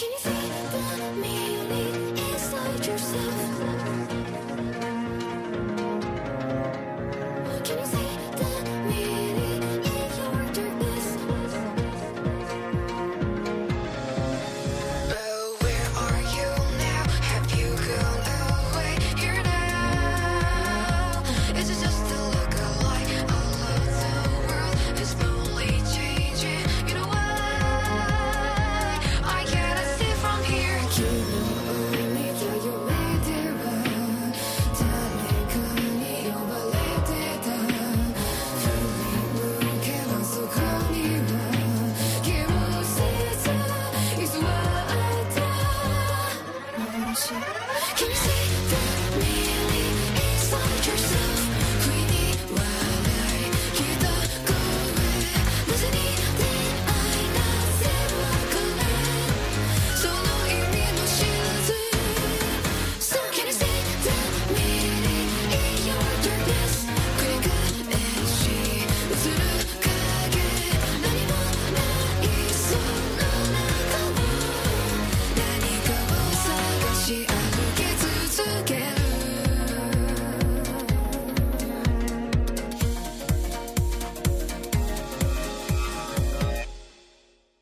Can you see? 但是